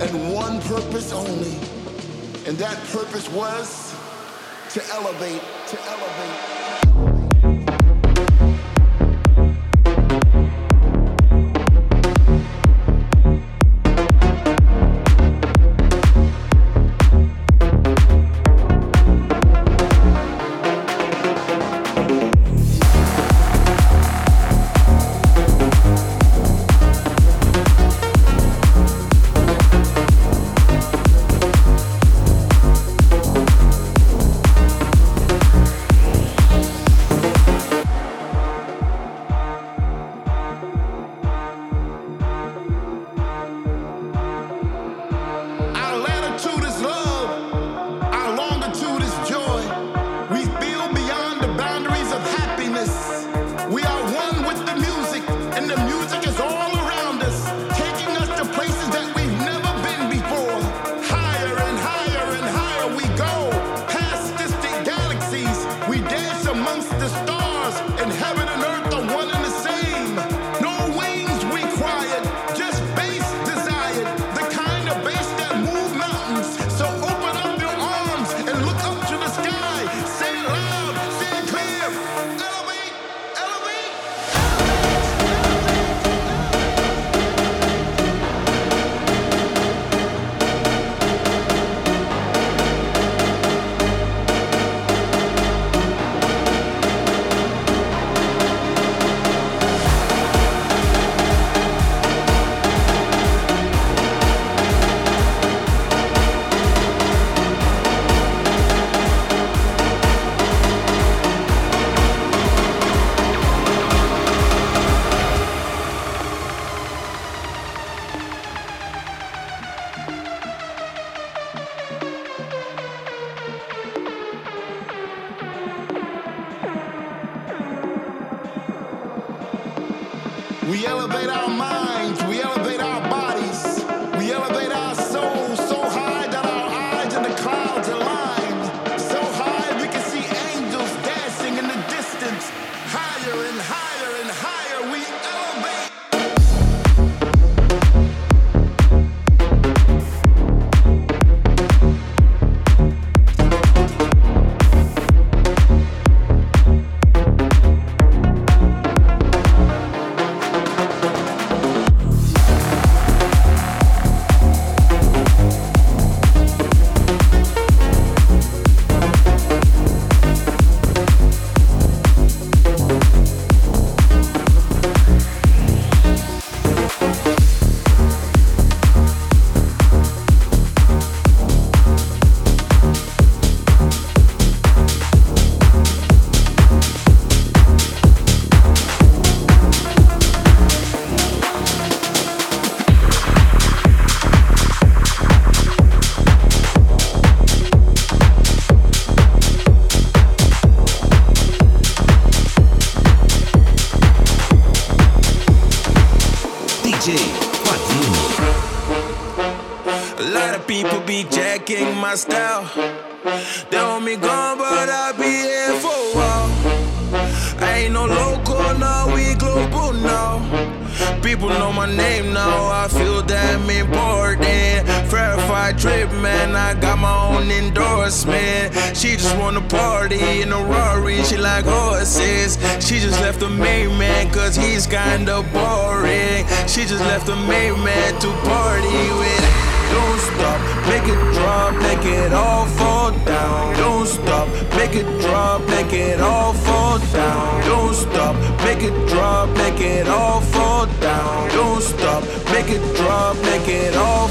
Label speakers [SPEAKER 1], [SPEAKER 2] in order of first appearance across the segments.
[SPEAKER 1] and one purpose only. And that purpose was to elevate, to elevate. We elevate our minds. just left the main man to party with. Don't stop,
[SPEAKER 2] make it drop, make it all fall down. Don't stop, make it drop, make
[SPEAKER 3] it all fall down. Don't stop, make it drop, make it all fall down. Don't stop, make it drop, make it all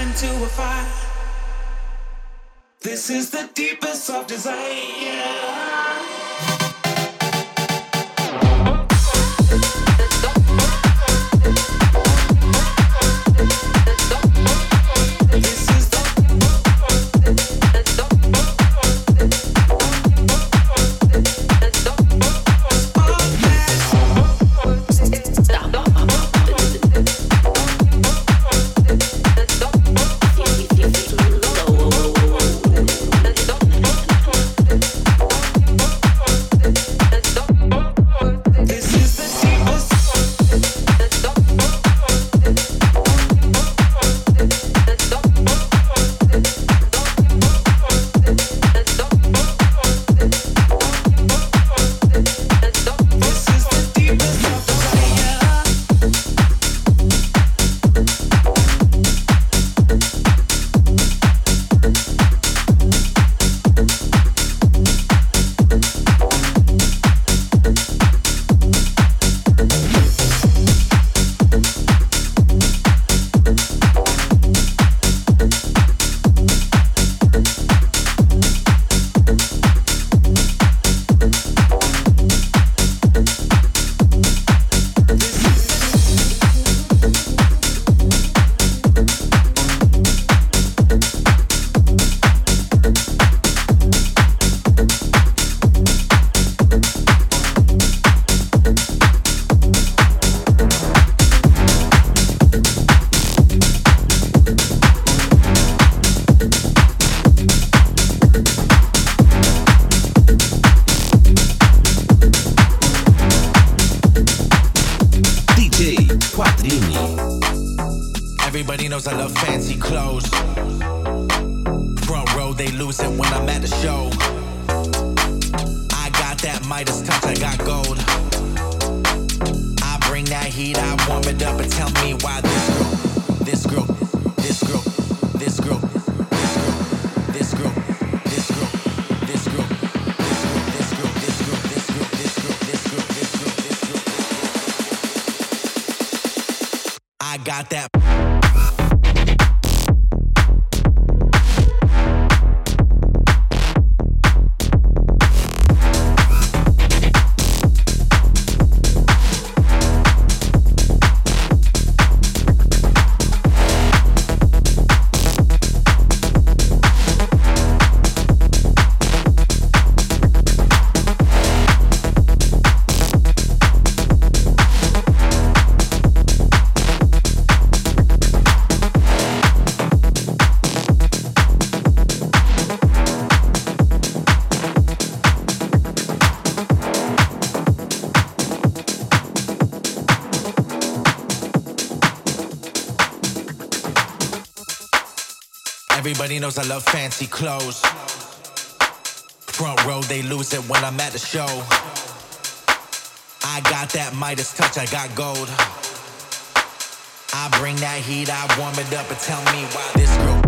[SPEAKER 3] into a fire. This is the deepest of desire.
[SPEAKER 4] Everybody knows I love fancy clothes. Front row, they lose it when I'm at the show. I got that Midas touch, I got gold. I bring that heat, I warm it up, and tell me why this girl, this girl, this girl, this girl, this girl, this girl, this girl, this girl. I got that. Knows I love fancy clothes. Front row, they lose it when I'm at the show. I got that Midas touch, I got gold. I bring that heat, I warm it up, and tell me why this girl.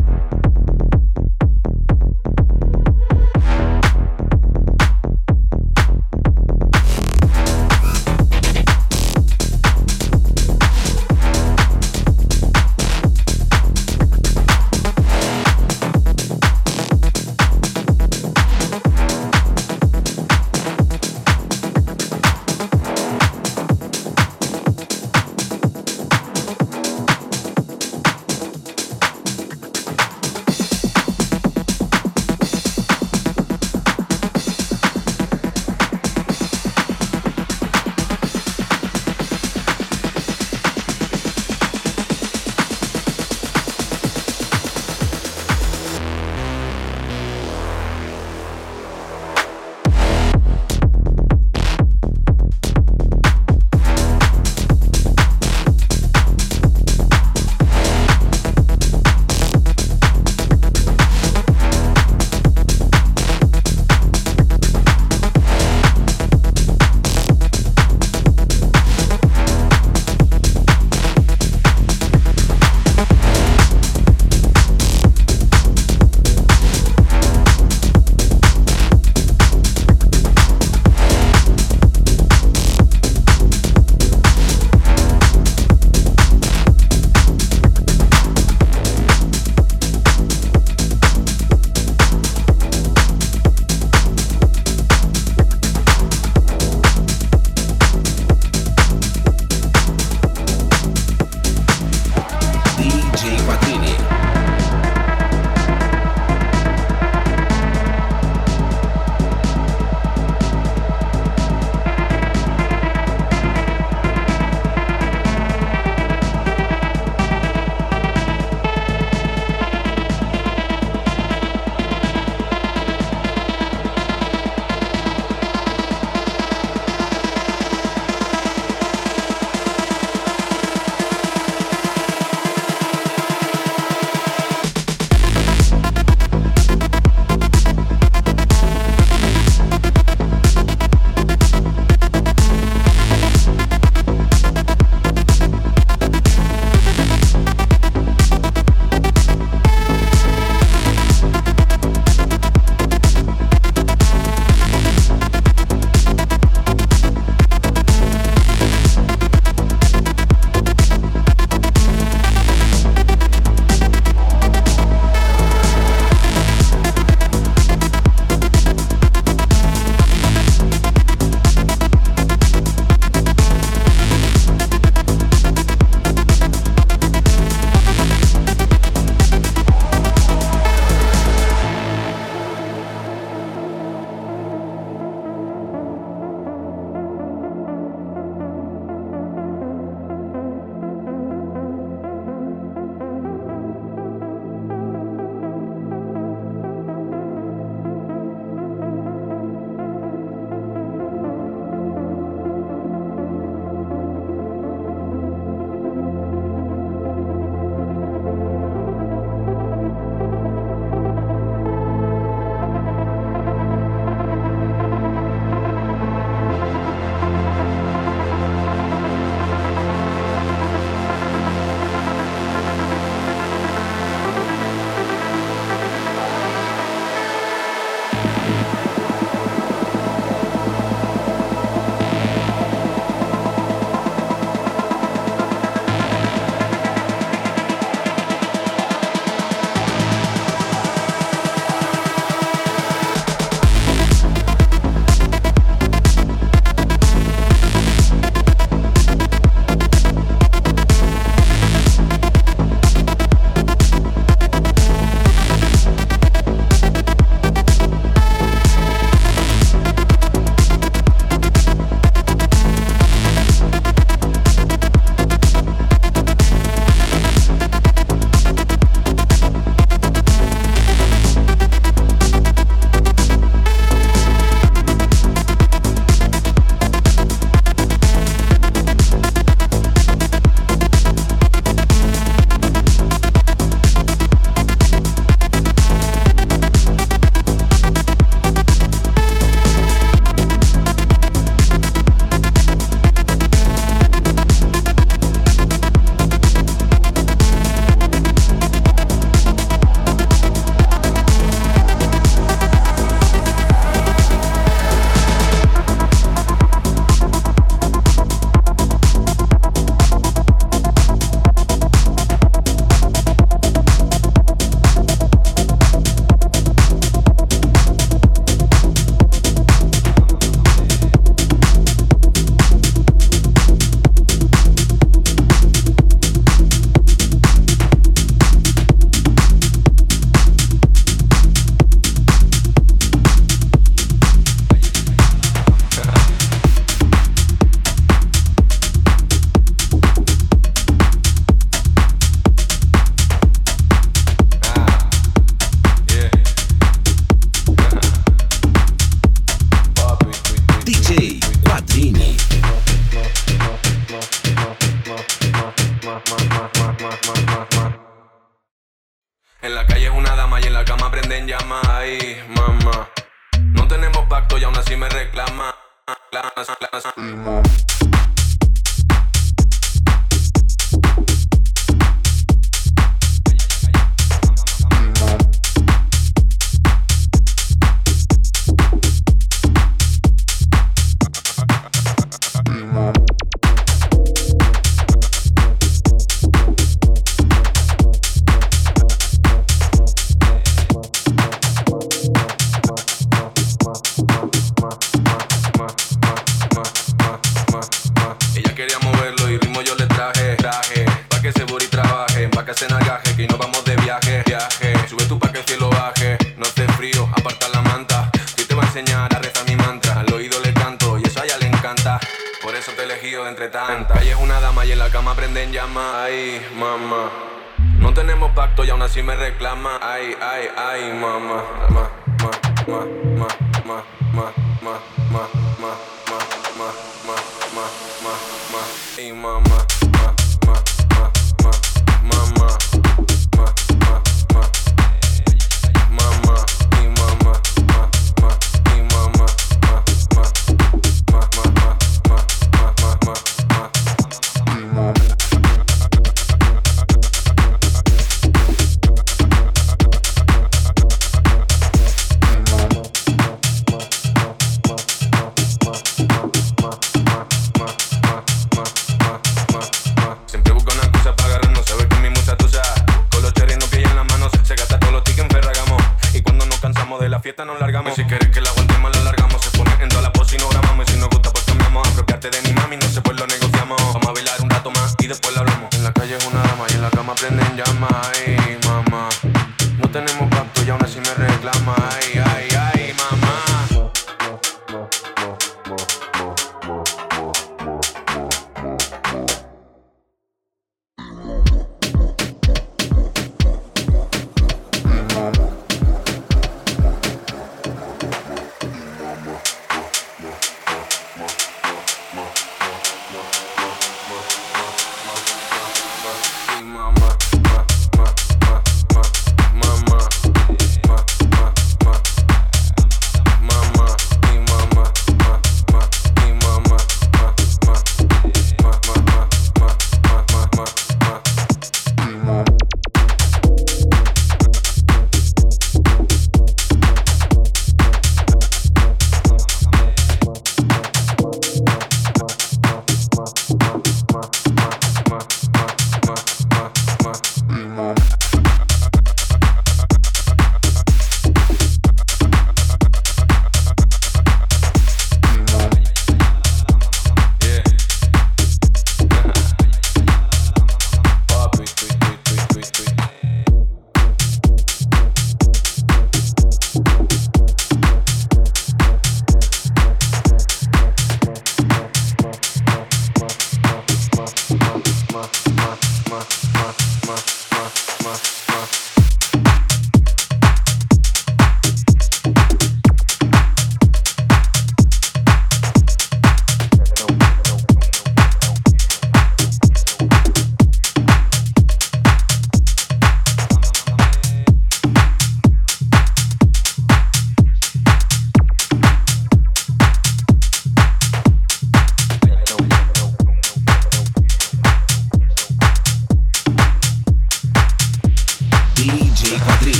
[SPEAKER 5] si me reclama. Ay, ay, ay, mamá, ma, ma, ma, ma, ma, ma, ma, ma.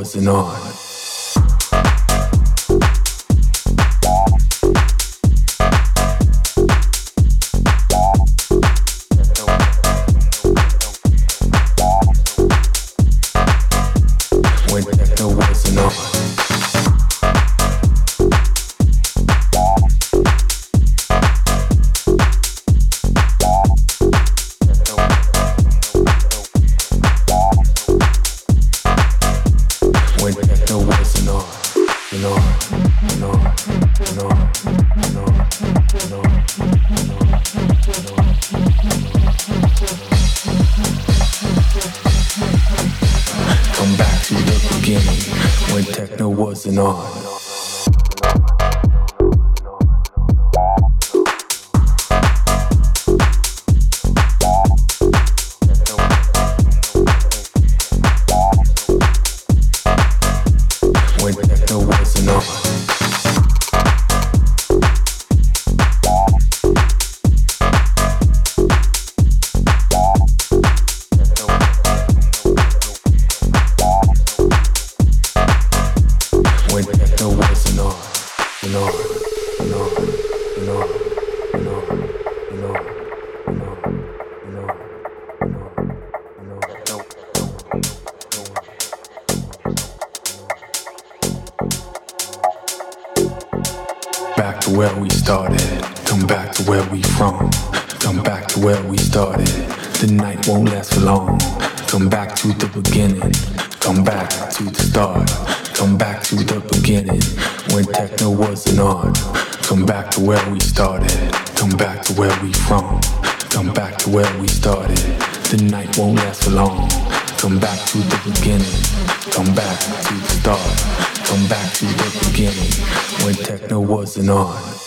[SPEAKER 5] was an art. Where we started. The night won't last for long. Come back to the beginning. Come back to the start. Come back to the beginning when techno wasn't on. Come back to where we started. Come back to where we from. Come back to where we started. The night won't last for long. Come back to the beginning. Come back to the start. Come back to the beginning when techno wasn't on.